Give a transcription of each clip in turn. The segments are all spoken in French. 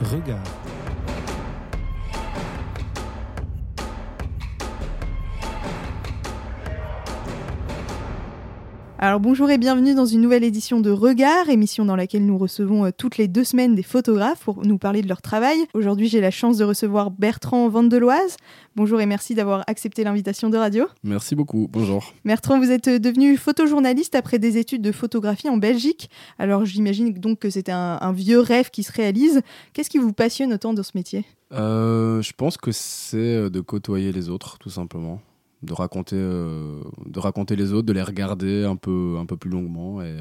Regard. Alors bonjour et bienvenue dans une nouvelle édition de Regard, émission dans laquelle nous recevons euh, toutes les deux semaines des photographes pour nous parler de leur travail. Aujourd'hui j'ai la chance de recevoir Bertrand Vandeloise. Bonjour et merci d'avoir accepté l'invitation de radio. Merci beaucoup, bonjour. Bertrand, vous êtes euh, devenu photojournaliste après des études de photographie en Belgique. Alors j'imagine donc que c'était un, un vieux rêve qui se réalise. Qu'est-ce qui vous passionne autant dans ce métier? Euh, je pense que c'est de côtoyer les autres, tout simplement. De raconter, euh, de raconter les autres, de les regarder un peu, un peu plus longuement et, euh,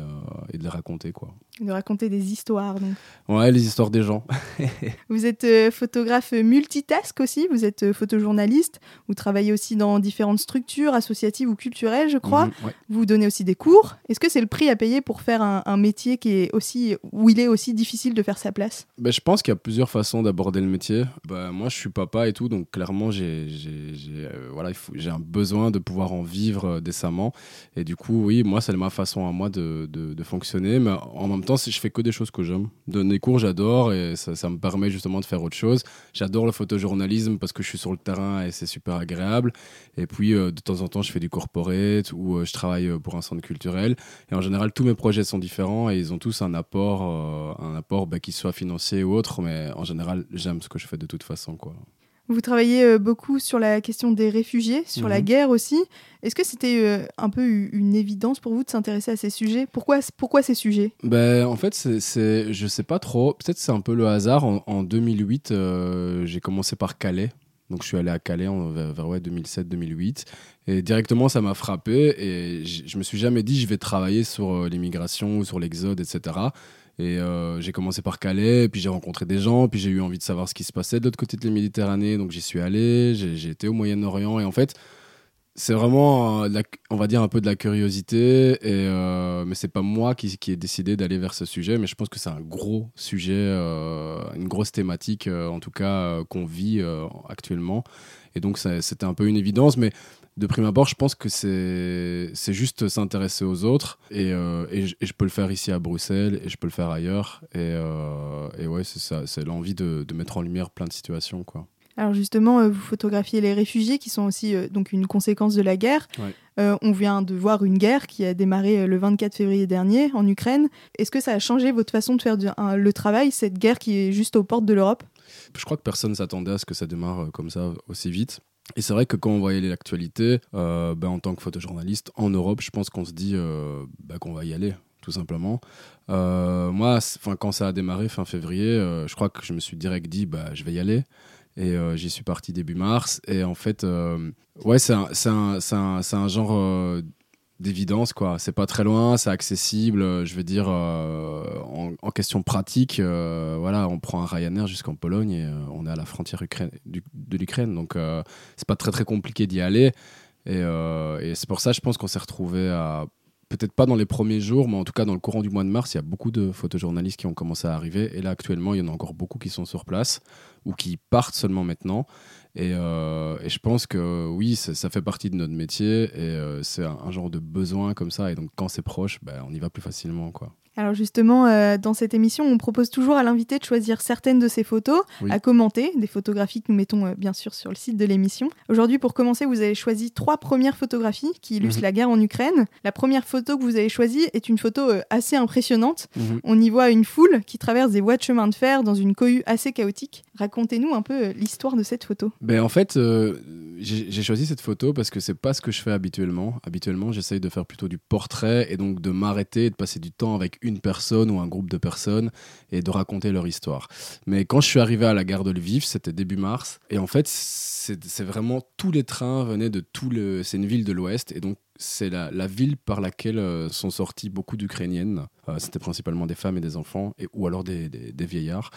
et de les raconter, quoi. De raconter des histoires. Donc. Ouais, les histoires des gens. Vous êtes euh, photographe multitask aussi, vous êtes photojournaliste, vous travaillez aussi dans différentes structures associatives ou culturelles, je crois. Mhm, ouais. Vous donnez aussi des cours. Est-ce que c'est le prix à payer pour faire un, un métier qui est aussi, où il est aussi difficile de faire sa place? Ben, je pense qu'il y a plusieurs façons d'aborder le métier. Ben, moi, je suis papa et tout, donc clairement, j'ai, voilà, il faut- j'ai un besoin de pouvoir en vivre euh, décemment. Et du coup, oui, moi, c'est ma façon à moi de, fonctionner. Mais en même temps, si je fais que des choses que j'aime. Donner cours, j'adore et ça, me permet justement de faire autre chose. J'adore le photojournalisme parce que je suis sur le terrain et c'est super agréable. Et puis, euh, de temps en temps, je fais du corporate ou euh, je travaille pour un centre culturel. Et en général, tous mes projets sont différents et ils ont tous un apport, un apport bah, qui soit financier ou autre. Mais en général, j'aime ce que je fais de toute façon. Quoi. Vous travaillez euh, beaucoup sur la question des réfugiés, sur la Mhm. guerre aussi. Est-ce que c'était euh, un peu une évidence pour vous de s'intéresser à ces sujets? Pourquoi, pourquoi ces sujets? Ben, en fait, c'est, je sais pas trop. Peut-être c'est un peu le hasard. En, en 2008, euh, j'ai commencé par Calais. Donc, je suis allé à Calais en, vers, vers, ouais, 2007-2008. Et directement, ça m'a frappé. Et je me suis jamais dit, je vais travailler sur l'immigration ou sur l'exode, etc. Et euh, j'ai commencé par Calais, puis j'ai rencontré des gens, puis j'ai eu envie de savoir ce qui se passait de l'autre côté de la Méditerranée. Donc, j'y suis allé. J'ai, été au Moyen-Orient. Et en fait, c'est vraiment, euh, on va dire, un peu de la curiosité. Et, euh, mais c'est pas moi qui, qui ai décidé d'aller vers ce sujet. Mais je pense que c'est un gros sujet, euh, une grosse thématique, en tout cas, qu'on vit actuellement. Et donc, c'était un peu une évidence. Mais de prime abord, je pense que c'est juste s'intéresser aux autres. Et, euh, et, je, et je peux le faire ici à Bruxelles et je peux le faire ailleurs. Et, euh, et ouais, c'est ça. C'est l'envie de, de mettre en lumière plein de situations, quoi. Alors justement, euh, vous photographiez les réfugiés qui sont aussi euh, donc une conséquence de la guerre. Ouais. On vient de voir une guerre qui a démarré le 24 février dernier en Ukraine. Est-ce que ça a changé votre façon de faire du- un- le travail, cette guerre qui est juste aux portes de l'Europe? Je crois que personne ne s'attendait à ce que ça démarre euh, comme ça aussi vite. Et c'est vrai que quand on voyait l'actualité, euh, ben, en tant que photojournaliste en Europe, je pense qu'on se dit euh, ben, qu'on va y aller, tout simplement. Euh, moi, 'fin, quand ça a démarré fin février, je crois que je me suis direct dit bah, je vais y aller. Et j'y suis parti début mars. Et en fait, ouais, c'est un, genre d'évidence, quoi. C'est pas très loin, c'est accessible. euh, Je veux dire, euh, en, question pratique, euh, voilà, on prend un Ryanair jusqu'en Pologne et on est à la frontière du- de l'Ukraine. Donc, c'est pas très très compliqué d'y aller. Et, et c'est pour ça, je pense qu'on s'est retrouvé à peut-être pas dans les premiers jours, mais en tout cas dans le courant du mois de mars, il y a beaucoup de photojournalistes qui ont commencé à arriver. Et là, actuellement, il y en a encore beaucoup qui sont sur place ou qui partent seulement maintenant. Et, euh, et je pense que oui, ça, fait partie de notre métier et euh, c'est un, genre de besoin comme ça. Et donc, quand c'est proche, ben, on y va plus facilement. Quoi. Alors justement, euh, dans cette émission, on propose toujours à l'invité de choisir certaines de ses photos Oui. à commenter, des photographies que nous mettons euh, bien sûr sur le site de l'émission. Aujourd'hui, pour commencer, vous avez choisi trois premières photographies qui illustrent Mhm. la guerre en Ukraine. La première photo que vous avez choisie est une photo euh, assez impressionnante. Mhm. On y voit une foule qui traverse des voies de chemin de fer dans une cohue assez chaotique. Racontez-nous un peu l'histoire de cette photo. Ben, en fait, j'ai j'ai choisi cette photo parce que c'est pas ce que je fais habituellement. Habituellement, j'essaye de faire plutôt du portrait et donc de m'arrêter et de passer du temps avec une personne ou un groupe de personnes et de raconter leur histoire. Mais quand je suis arrivé à la gare de Lviv, c'était début mars, et en fait, c'est vraiment tous les trains venaient de tout le. C'est une ville de l'Ouest, et donc c'est la, la ville par laquelle euh, sont sorties beaucoup d'Ukrainiennes. Euh, C'était principalement des femmes et des enfants, et, ou alors des, des- des vieillards,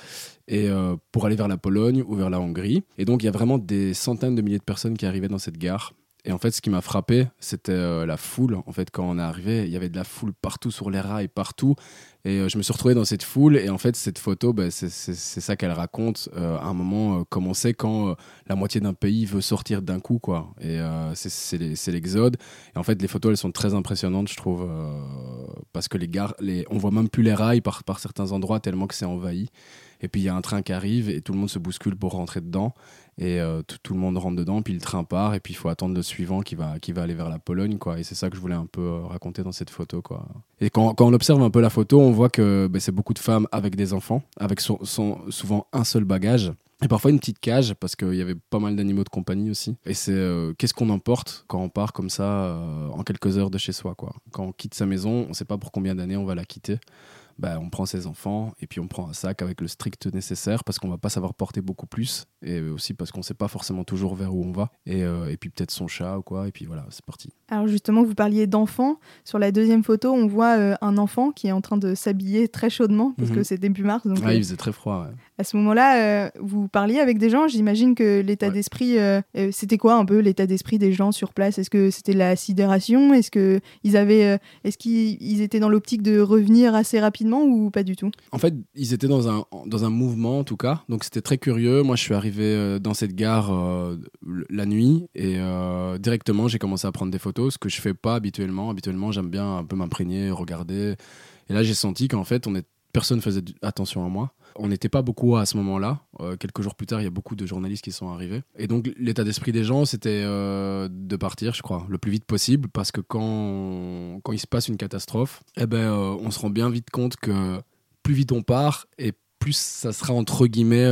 et euh, pour aller vers la Pologne ou vers la Hongrie. Et donc il y a vraiment des centaines de milliers de personnes qui arrivaient dans cette gare. Et en fait, ce qui m'a frappé, c'était euh, la foule. En fait, quand on est arrivé, il y avait de la foule partout sur les rails, partout. Et euh, je me suis retrouvé dans cette foule. Et en fait, cette photo, bah, c'est c'est- c'est ça qu'elle raconte. euh, à un moment, comme on sait, quand la moitié d'un pays veut sortir d'un coup, quoi. Et c'est- c'est c'est l'exode. Et en fait, les photos, elles sont très impressionnantes, je trouve, parce que les gares, les, on voit même plus les rails par certains endroits tellement que c'est envahi. Et puis il y a un train qui arrive et tout le monde se bouscule pour rentrer dedans. Et euh, tout le monde rentre dedans, puis le train part, et puis il faut attendre le suivant qui va, qui va aller vers la Pologne. Quoi. Et c'est ça que je voulais un peu euh, raconter dans cette photo. Quoi. Et quand, quand on observe un peu la photo, on voit que ben, c'est beaucoup de femmes avec des enfants, avec souvent un seul bagage. Et parfois une petite cage, parce qu'il y avait pas mal d'animaux de compagnie aussi. Et c'est euh, qu'est-ce qu'on emporte quand on part comme ça en quelques heures de chez soi. Quoi. Quand on quitte sa maison, on ne sait pas pour combien d'années on va la quitter. Bah, on prend ses enfants et puis on prend un sac avec le strict nécessaire parce qu'on va pas savoir porter beaucoup plus et aussi parce qu'on sait pas forcément toujours vers où on va et, euh, et puis peut-être son chat ou quoi et puis voilà c'est parti. Alors justement vous parliez d'enfants sur la deuxième photo on voit euh, un enfant qui est en train de s'habiller très chaudement parce que mhm. c'est début mars donc ah, il euh, faisait très froid. À ce moment-là vous parliez avec des gens j'imagine que l'état d'esprit c'était quoi un peu l'état d'esprit des gens sur place? Est-ce que c'était la sidération? Est-ce que ils avaient est-ce qu'ils étaient dans l'optique de revenir assez rapidement? Ou pas du tout? En fait, ils étaient dans un, dans un mouvement en tout cas, donc c'était très curieux. Moi, je suis arrivé euh, dans cette gare euh, la nuit et euh, directement j'ai commencé à prendre des photos, ce que je fais pas habituellement. Habituellement, j'aime bien un peu m'imprégner, regarder. Et là, j'ai senti qu'en fait, on est... personne faisait attention à moi on n'était pas beaucoup à ce moment-là. Euh, quelques jours plus tard, il y a beaucoup de journalistes qui sont arrivés. Et donc, l'état d'esprit des gens, c'était euh, de partir, je crois, le plus vite possible, parce que quand, quand il se passe une catastrophe, eh ben, euh, on se rend bien vite compte que plus vite on part, et plus ça sera, entre guillemets,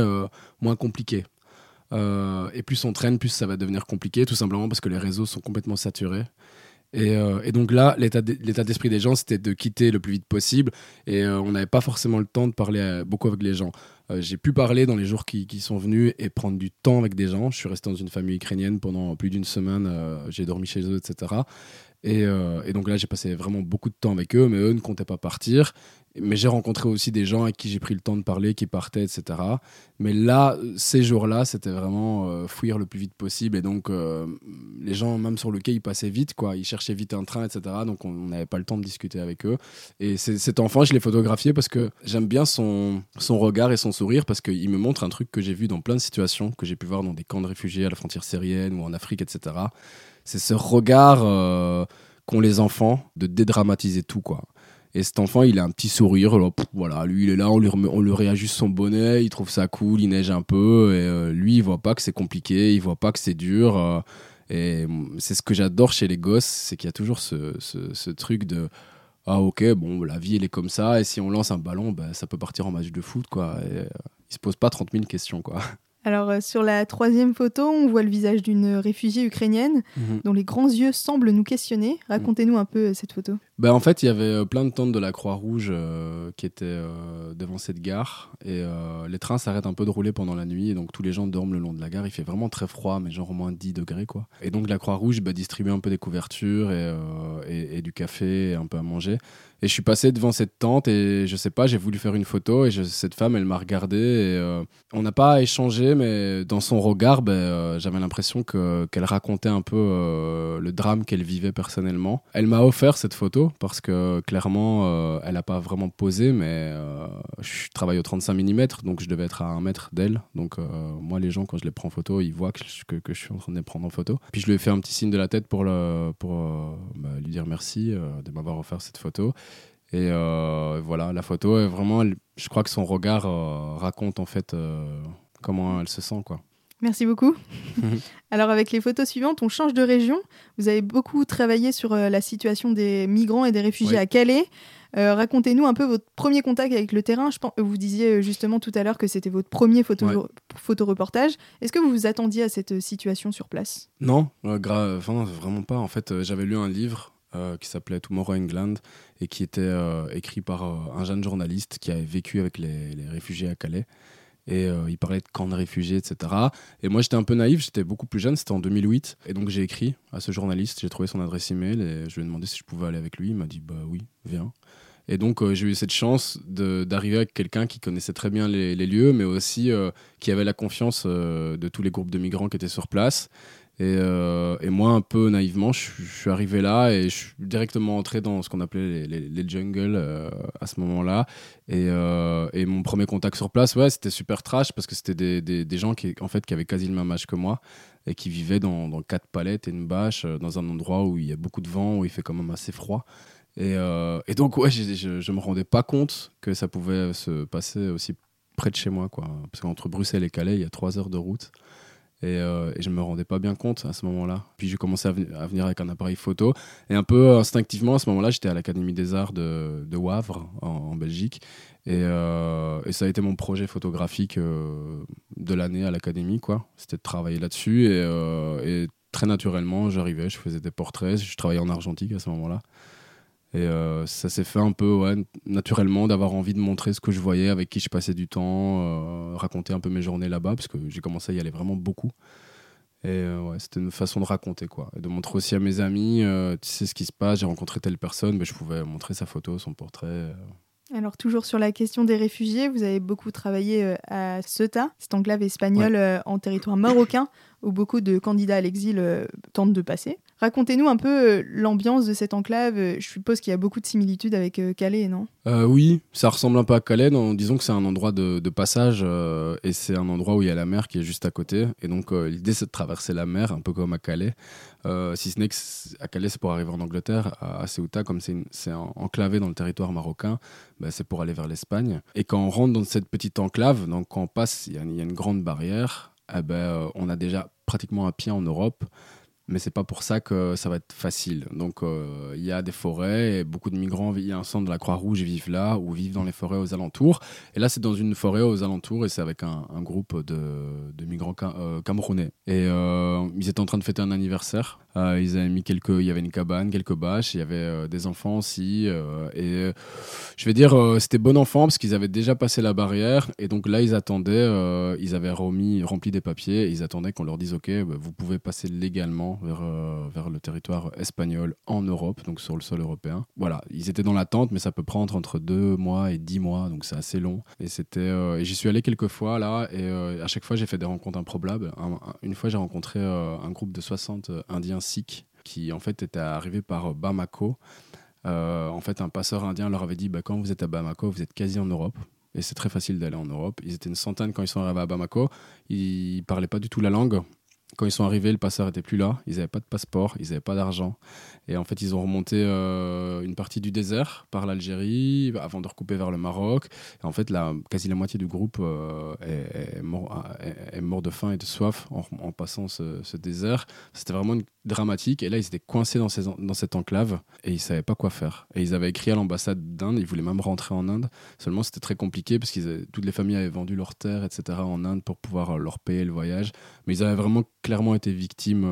moins compliqué. et plus on traîne, plus ça va devenir compliqué, tout simplement parce que les réseaux sont complètement saturés. Euh, et, donc là, l'état d'esprit des gens, c'était de quitter le plus vite possible. Et euh, on n'avait pas forcément le temps de parler euh, beaucoup avec les gens. j'ai pu parler dans les jours qui, sont venus et prendre du temps avec des gens. Je suis resté dans une famille ukrainienne pendant plus d'une semaine. j'ai dormi chez eux, etc. Et, et, donc là, j'ai passé vraiment beaucoup de temps avec eux, mais eux ne comptaient pas partir mais j'ai rencontré aussi des gens avec qui j'ai pris le temps de parler, qui partaient, etc. Mais là, ces jours-là, c'était vraiment euh, fuir le plus vite possible. Et donc, euh, les gens, même sur le quai, ils passaient vite, quoi. Ils cherchaient vite un train, etc. Donc, on n'avait pas le temps de discuter avec eux. Et cet enfant, je l'ai photographié parce que j'aime bien son, son regard et son sourire parce qu'il me montre un truc que j'ai vu dans plein de situations, que j'ai pu voir dans des camps de réfugiés à la frontière syrienne ou en Afrique, etc. C'est ce regard euh, qu'ont les enfants de dédramatiser tout, quoi. Et cet enfant, il a un petit sourire. voilà, lui, il est là, on lui, réajuste son bonnet, il trouve ça cool, il neige un peu. Et euh, lui, il voit pas que c'est compliqué, il voit pas que c'est dur. Euh, et c'est ce que j'adore chez les gosses, c'est qu'il y a toujours ce, truc de ah ok, bon, la vie, elle est comme ça. Et si on lance un ballon, ben, ça peut partir en match de foot, quoi. Et, euh, il se pose pas 30 000 questions, quoi. Alors euh, sur la troisième photo, on voit le visage d'une réfugiée ukrainienne mhm. dont les grands yeux semblent nous questionner. Racontez-nous un peu euh, cette photo. Bah, en fait, il y avait euh, plein de tentes de la Croix-Rouge qui étaient devant cette gare et les trains s'arrêtent un peu de rouler pendant la nuit et donc tous les gens dorment le long de la gare. Il fait vraiment très froid, mais genre au moins 10 degrés quoi. Et donc la Croix-Rouge bah, distribue un peu des couvertures et, et, du café et un peu à manger. Et je suis passé devant cette tente et je sais pas, j'ai voulu faire une photo et cette femme, elle m'a regardé et euh, on n'a pas échangé, mais dans son regard, ben, euh, j'avais l'impression que, qu'elle racontait un peu euh, le drame qu'elle vivait personnellement. Elle m'a offert cette photo parce que clairement, elle n'a pas vraiment posé, mais je travaille au 35 mm, donc je devais être à un mètre d'elle. Donc moi, les gens, quand je les prends en photo, ils voient que je, que, je suis en train de les prendre en photo. Puis je lui ai fait un petit signe de la tête pour, bah, lui dire merci de m'avoir offert cette photo. Et euh, voilà, la photo est vraiment, je crois que son regard euh, raconte en fait euh, comment elle se sent quoi. Merci beaucoup. Alors avec les photos suivantes, on change de région. Vous avez beaucoup travaillé sur la situation des migrants et des réfugiés à Calais. Racontez-nous un peu votre premier contact avec le terrain. Je pense, vous disiez justement tout à l'heure que c'était votre premier photo, photoreportage. Est-ce que vous vous attendiez à cette situation sur place? Non, vraiment pas. En fait, j'avais lu un livre qui s'appelait Tomorrow England et qui était euh, écrit par euh, un jeune journaliste qui avait vécu avec les, réfugiés à Calais. Et il parlait de camps de réfugiés, etc. Et moi, j'étais un peu naïf, j'étais beaucoup plus jeune, c'était en 2008. Et donc, j'ai écrit à ce journaliste, j'ai trouvé son adresse email et je lui ai demandé si je pouvais aller avec lui. Il m'a dit, bah oui, viens. Et donc, j'ai eu cette chance d'arriver avec quelqu'un qui connaissait très bien les lieux, mais aussi qui avait la confiance de tous les groupes de migrants qui étaient sur place euh, et, moi, un peu naïvement, je, suis arrivé là et je suis directement entré dans ce qu'on appelait les, les, jungles euh, à ce moment-là. Et, euh, et, mon premier contact sur place, ouais, c'était super trash parce que c'était des, des, gens qui, en fait, qui avaient quasi le même âge que moi et qui vivaient dans, quatre palettes et une bâche dans un endroit où il y a beaucoup de vent, où il fait quand même assez froid. Et, donc, ouais, je, je, me rendais pas compte que ça pouvait se passer aussi près de chez moi, quoi. Parce qu'entre Bruxelles et Calais, il y a trois heures de route. Et, euh, et je me rendais pas bien compte à ce moment-là. Puis j'ai commencé à, veni- à venir avec un appareil photo. Et un peu instinctivement, à ce moment-là, j'étais à l'Académie des Arts de, de Wavre, en, Belgique. Et, euh, et ça a été mon projet photographique euh, de l'année à l'Académie, quoi. C'était de travailler là-dessus. Et, et très naturellement, j'arrivais, je faisais des portraits. Je travaillais en argentique à ce moment-là. Et euh, ça s'est fait un peu ouais, naturellement d'avoir envie de montrer ce que je voyais, avec qui je passais du temps, euh, raconter un peu mes journées là-bas, parce que j'ai commencé à y aller vraiment beaucoup. Et euh, ouais, c'était une façon de raconter, quoi. Et de montrer aussi à mes amis, tu sais ce qui se passe, j'ai rencontré telle personne, mais je pouvais montrer sa photo, son portrait. Alors, toujours sur la question des réfugiés, vous avez beaucoup travaillé à Ceuta, cette enclave espagnole en territoire marocain, où beaucoup de candidats à l'exil tentent de passer. Racontez-nous un peu euh, l'ambiance de cette enclave. Euh, Je suppose qu'il y a beaucoup de similitudes avec euh, Calais, non? Oui, ça ressemble un peu à Calais. non, disons que c'est un endroit de, passage et c'est un endroit où il y a la mer qui est juste à côté. Et donc l'idée c'est de traverser la mer, un peu comme à Calais. Si ce n'est que c- à Calais c'est pour arriver en Angleterre, à, Ceuta comme c'est en- enclavé dans le territoire marocain, bah, c'est pour aller vers l'Espagne. Et quand on rentre dans cette petite enclave, donc quand on passe, il y, a- une grande barrière. eh ben, on a déjà pratiquement un pied en Europe mais c'est pas pour ça que ça va être facile. Donc euh, il y a des forêts, et beaucoup de migrants, il y a un centre de la Croix-Rouge, ils vivent là, ou vivent dans les forêts aux alentours. Et là, c'est dans une forêt aux alentours, et c'est avec un, groupe de, de migrants euh, camerounais. Et euh, ils étaient en train de fêter un anniversaire. Euh, ils avaient mis quelques, il y avait une cabane, quelques bâches, il y avait euh, des enfants aussi. euh, et je vais dire, c'était bon enfant parce qu'ils avaient déjà passé la barrière, et donc là, ils attendaient, ils avaient remis, rempli des papiers, et ils attendaient qu'on leur dise, ok, bah, vous pouvez passer légalement vers, vers le territoire espagnol en Europe, donc sur le sol européen. Voilà, ils étaient dans l'attente, mais ça peut prendre entre deux mois et dix mois, donc c'est assez long. Et c'était, j'y suis allé quelques fois là, et à chaque fois j'ai fait des rencontres improbables. Un- un- une fois j'ai rencontré un groupe de 60 Indiens qui en fait étaient arrivés par Bamako. Euh, en fait, un passeur indien leur avait dit bah, quand vous êtes à Bamako, vous êtes quasi en Europe. Et c'est très facile d'aller en Europe. Ils étaient une centaine quand ils sont arrivés à Bamako. Ils parlaient pas du tout la langue. Quand ils sont arrivés, le passeur était plus là. Ils n'avaient pas de passeport, ils n'avaient pas d'argent. Et en fait, ils ont remonté euh, une partie du désert par l'Algérie avant de recouper vers le Maroc. Et en fait, la, quasi la moitié du groupe euh, est, mort, est, mort de faim et de soif en, passant ce, désert. C'était vraiment dramatique. Et là, ils étaient coincés dans, cette enclave et ils savaient pas quoi faire. Et ils avaient écrit à l'ambassade d'Inde. Ils voulaient même rentrer en Inde. Seulement, c'était très compliqué parce que toutes les familles avaient vendu leurs terres, etc. en Inde pour pouvoir euh, leur payer le voyage. Mais ils avaient vraiment clairement été victimes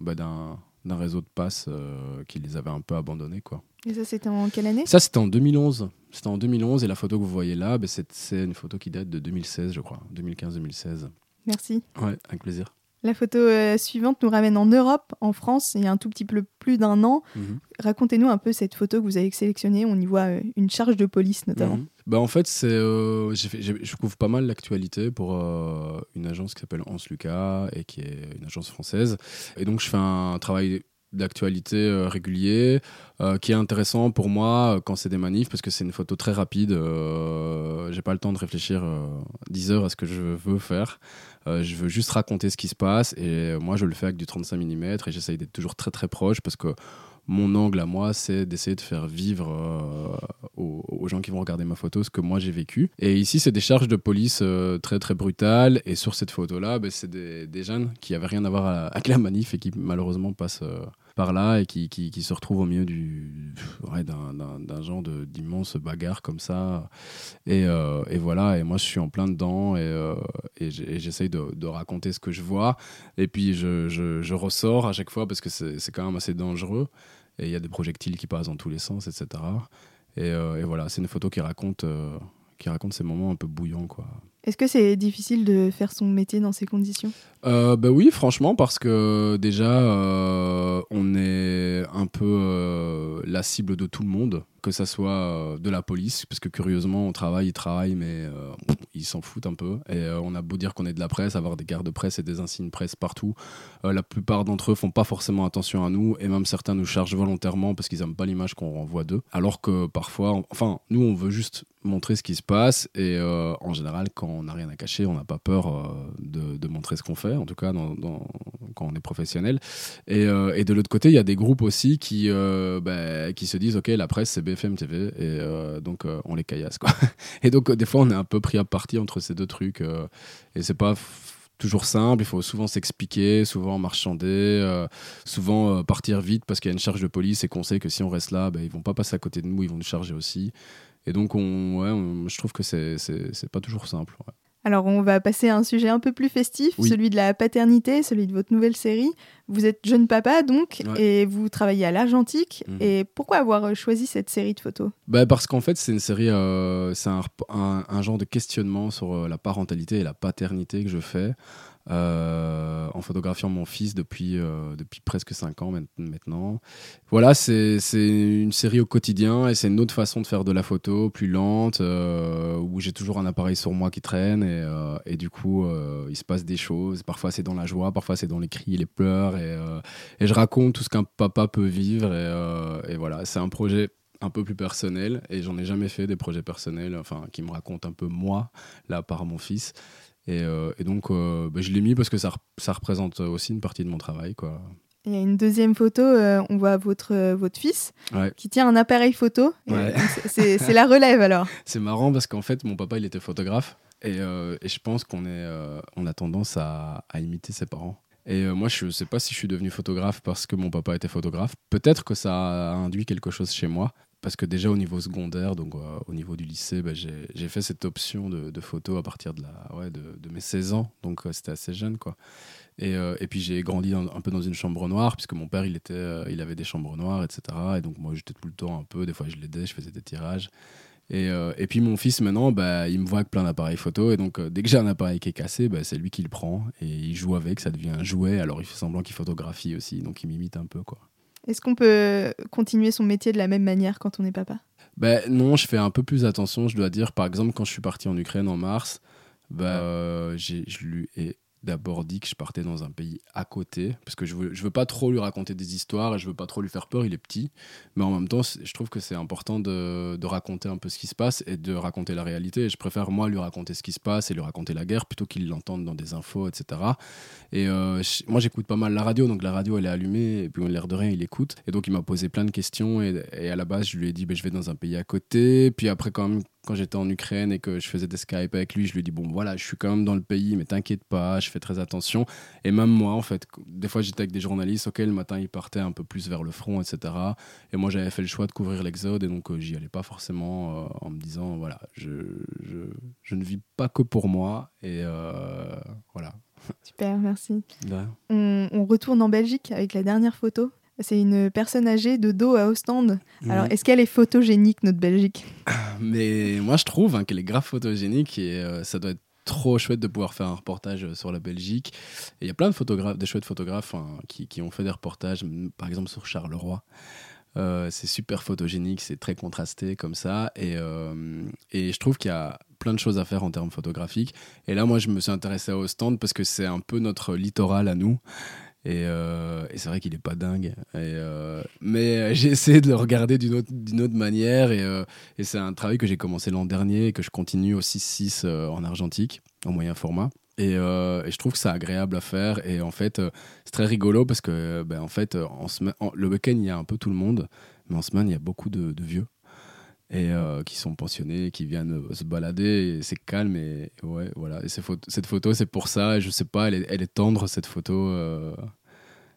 bah, d'un d'un réseau de passe euh, qui les avait un peu abandonnés. Quoi. Et ça, c'était en quelle année? Ça, c'était en 2011. C'était en 2011 et la photo que vous voyez là, bah, c'est c'est une photo qui date de 2016, je crois. 2015-2016. Merci. Ouais, avec plaisir. La photo euh, suivante nous ramène en Europe, en France, il y a un tout petit peu plus d'un an. Mhm. Racontez-nous un peu cette photo que vous avez sélectionnée. On y voit euh, une charge de police notamment. Mhm. Bah, en fait, c'est, euh, j'ai fait- j'ai- je couvre pas mal l'actualité pour euh, une agence qui s'appelle Hans Lucas et qui est une agence française. Et donc, je fais un travail d'actualité euh, régulier euh, qui est intéressant pour moi euh, quand c'est des manifs parce que c'est une photo très rapide. J'ai pas le temps de réfléchir euh, 10 heures à ce que je veux faire. Euh, je veux juste raconter ce qui se passe et euh, moi, je le fais avec du 35 mm et j'essaye d'être toujours très très proche parce que mon angle à moi, c'est d'essayer de faire vivre euh, aux, gens qui vont regarder ma photo ce que moi j'ai vécu. Et ici, c'est des charges de police très très brutales. Et sur cette photo-là, ben, c'est des, jeunes qui avaient rien à voir avec la manif et qui malheureusement passent par là et qui, qui, se retrouvent au milieu du ouais, d'un- genre de- d'immense bagarre comme ça. Et, euh, et voilà. Et moi, je suis en plein dedans et, euh, et j'essaye de, de raconter ce que je vois. Et puis je, je, ressors à chaque fois parce que c'est quand même assez dangereux. Et il y a des projectiles qui passent dans tous les sens, etc. Et, euh, et voilà, c'est une photo qui raconte, qui raconte ces moments un peu bouillants, quoi. Est-ce que c'est difficile de faire son métier dans ces conditions? Euh, bah oui, franchement, parce que déjà, euh, on est un peu euh, la cible de tout le monde, que ça soit euh, de la police, parce que curieusement, on travaille, ils travaillent, mais euh, ils s'en foutent un peu. Et euh, on a beau dire qu'on est de la presse, avoir des gardes presse et des insignes presse partout, la plupart d'entre eux font pas forcément attention à nous, et même certains nous chargent volontairement parce qu'ils aiment pas l'image qu'on renvoie d'eux. Alors que parfois, enfin, nous, on veut juste montrer ce qui se passe, et en général, quand on n'a rien à cacher, on n'a pas peur de, montrer ce qu'on fait, en tout cas quand on est professionnel. Et, et de l'autre côté, il y a des groupes aussi qui, bah, qui se disent, OK, la presse, c'est BFM TV, et euh, donc euh, on les caillasse. Quoi. Et donc, euh, des fois, on est un peu pris à partie entre ces deux trucs. et c'est pas toujours simple, il faut souvent s'expliquer, souvent marchander, souvent partir vite parce qu'il y a une charge de police et qu'on sait que si on reste là, ben, ils vont pas passer à côté de nous, ils vont nous charger aussi. Et donc, on, ouais, je trouve que c'est pas toujours simple. Alors, on va passer à un sujet un peu plus festif, celui de la paternité, celui de votre nouvelle série. Vous êtes jeune papa, donc, et vous travaillez à l'Argentique. Mhm. Et pourquoi avoir euh, choisi cette série de photos? Bah Parce qu'en fait, c'est une série, c'est un, un, genre de questionnement sur la parentalité et la paternité que je fais. Euh, en photographiant mon fils depuis, euh, depuis presque 5 ans maintenant. Voilà, c'est une série au quotidien et c'est une autre façon de faire de la photo, plus lente, euh, où j'ai toujours un appareil sur moi qui traîne et, et du coup, il se passe des choses. Parfois, c'est dans la joie, parfois, c'est dans les cris et les pleurs. Et, et je raconte tout ce qu'un papa peut vivre. Et, voilà, c'est un projet un peu plus personnel et j'en ai jamais fait des projets personnels enfin qui me racontent un peu moi là par mon fils euh, et, donc, euh, bah, je l'ai mis parce que ça, ça, représente aussi une partie de mon travail. Quoi. Il y a une deuxième photo, euh, on voit votre, votre fils qui tient un appareil photo. C'est la relève alors. C'est marrant parce qu'en fait, mon papa, il était photographe. Et, et je pense qu'on on a tendance à, à, imiter ses parents. Et moi, je ne sais pas si je suis devenu photographe parce que mon papa était photographe. Peut-être que ça a induit quelque chose chez moi parce que déjà au niveau secondaire, donc euh, au niveau du lycée, bah, j'ai fait cette option de, photo à partir de, mes 16 ans, donc euh, c'était assez jeune. quoi. Et, euh, puis j'ai grandi un peu dans une chambre noire, puisque mon père il, avait des chambres noires, etc. Et donc moi j'étais tout le temps un peu, des fois je l'aidais, je faisais des tirages. Et, et, puis mon fils maintenant, bah, il me voit avec plein d'appareils photo, et donc dès que j'ai un appareil qui est cassé, bah, c'est lui qui le prend, et il joue avec, ça devient un jouet, alors il fait semblant qu'il photographie aussi, donc il m'imite un peu. quoi. Est-ce qu'on peut continuer son métier de la même manière quand on est papa? Ben, Non, je fais un peu plus attention, je dois dire. Par exemple, quand je suis parti en Ukraine en mars, bah, euh, je lui ai d'abord dit que je partais dans un pays à côté, parce que je veux, je veux pas trop lui raconter des histoires et je veux pas trop lui faire peur, il est petit, mais en même temps, je trouve que c'est important de, de, raconter un peu ce qui se passe et de raconter la réalité. Et je préfère, moi, lui raconter ce qui se passe et lui raconter la guerre plutôt qu'il l'entende dans des infos, etc. Et euh, moi, j'écoute pas mal la radio, donc la radio, elle est allumée, et puis l'air de rien, il écoute. Et donc, il m'a posé plein de questions, et, à la base, je lui ai dit, ben, je vais dans un pays à côté, puis après, quand même, quand j'étais en Ukraine et que je faisais des Skype avec lui, je lui dis bon voilà, je suis quand même dans le pays, mais t'inquiète pas, je fais très attention. Et même moi, en fait, des fois j'étais avec des journalistes, ok, le matin ils partaient un peu plus vers le front, etc. Et moi j'avais fait le choix de couvrir l'Exode et donc euh, j'y allais pas forcément euh, en me disant voilà, je, je, je, ne vis pas que pour moi et euh, voilà. Super, merci. On, on retourne en Belgique avec la dernière photo. C'est une personne âgée de dos à Ostende. Alors, est-ce qu'elle est photogénique, notre Belgique? Mais moi, je trouve hein, qu'elle est grave photogénique et euh, ça doit être trop chouette de pouvoir faire un reportage euh, sur la Belgique. Et il y a plein de photographes, des chouettes photographes hein, qui, qui, ont fait des reportages, par exemple sur Charleroi. Euh, c'est super photogénique, c'est très contrasté comme ça. Et, et je trouve qu'il y a plein de choses à faire en termes photographiques. Et là, moi, je me suis intéressé à Ostende parce que c'est un peu notre littoral à nous. Euh, et, c'est vrai qu'il est pas dingue. Euh, mais euh, j'ai essayé de le regarder d'une autre, autre manière. Et, et c'est un travail que j'ai commencé l'an dernier et que je continue au 6-6 en argentique, en moyen format. Et, et, je trouve que c'est agréable à faire. Et en fait, c'est très rigolo parce que, ben, en fait, en le week-end, il y a un peu tout le monde. Mais en semaine, il y a beaucoup de, vieux et qui sont pensionnés, qui viennent se balader. C'est calme et ouais, voilà. Et cette photo, c'est pour ça. Je sais pas, elle est, elle est tendre cette photo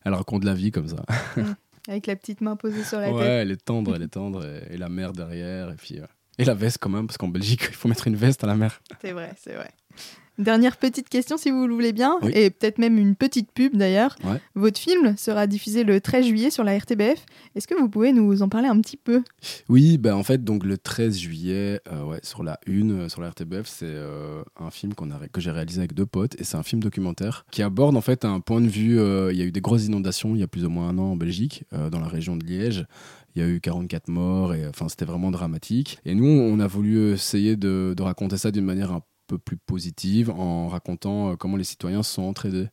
elle raconte la vie comme ça. Mm. Avec la petite main posée sur la tête. Ouais, elle est tendre, elle est tendre, et, la mer derrière, et puis. Euh, et la veste quand même, parce qu'en Belgique, il faut mettre une veste à la mer. C'est vrai, c'est vrai. Dernière petite question, si vous le voulez bien, et peut-être même une petite pub d'ailleurs. Votre film sera diffusé le 13 juillet sur la RTBF. Est-ce que vous pouvez nous en parler un petit peu? Oui, bah en fait, donc le 13 juillet, euh, ouais, sur la une, euh, sur la RTBF, c'est euh, un film qu'on a, que j'ai réalisé avec deux potes, et c'est un film documentaire qui aborde en fait un point de vue. il y a eu des grosses inondations il y a plus ou moins un an en Belgique, dans la région de Liège il y a eu 44 morts et enfin c'était vraiment dramatique et nous on a voulu essayer de, de raconter ça d'une manière un peu plus positive en racontant euh, comment les citoyens se sont entraidés.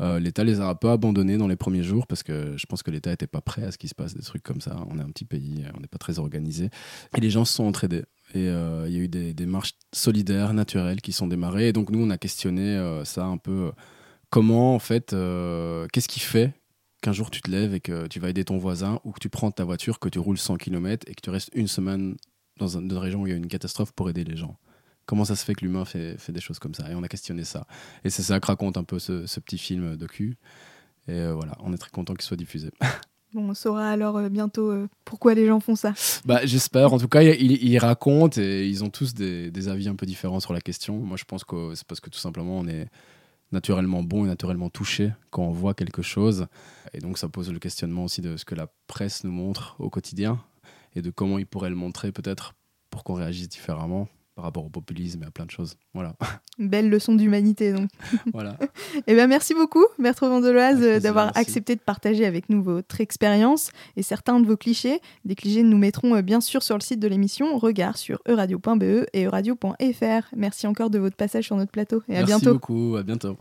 Euh, L'État les a un peu abandonnés dans les premiers jours parce que je pense que l'État n'était pas prêt à ce qui se passe des trucs comme ça. On est un petit pays, on n'est pas très organisé. Et les gens se sont entraidés. Et euh, il y a eu des, des, marches solidaires, naturelles qui sont démarrées. Et donc nous, on a questionné ça un peu. comment, en fait, qu'est-ce qui fait qu'un jour tu te lèves et que tu vas aider ton voisin ou que tu prends ta voiture, que tu roules 100 km et que tu restes une semaine dans une région où il y a une catastrophe pour aider les gens? Comment ça se fait que l'humain fait, fait, des choses comme ça Et on a questionné ça. Et c'est ça que raconte un peu ce, ce petit film docu. Et euh, voilà, on est très content qu'il soit diffusé. Bon, on saura alors euh, bientôt euh, pourquoi les gens font ça. Bah, j'espère. En tout cas, ils, ils, racontent et ils ont tous des, des, avis un peu différents sur la question. Moi, je pense que c'est parce que tout simplement, on est naturellement bon et naturellement touché quand on voit quelque chose. Et donc, ça pose le questionnement aussi de ce que la presse nous montre au quotidien et de comment ils pourraient le montrer peut-être pour qu'on réagisse différemment par rapport au populisme et à plein de choses. Voilà. Belle leçon d'humanité donc. voilà. et eh ben merci beaucoup Bertrand Vandeloise d'avoir accepté de partager avec nous votre expérience et certains de vos clichés. Des clichés nous mettrons euh, bien sûr sur le site de l'émission Regard sur euradio.be et euradio.fr. Merci encore de votre passage sur notre plateau et à bientôt. Merci beaucoup, à bientôt.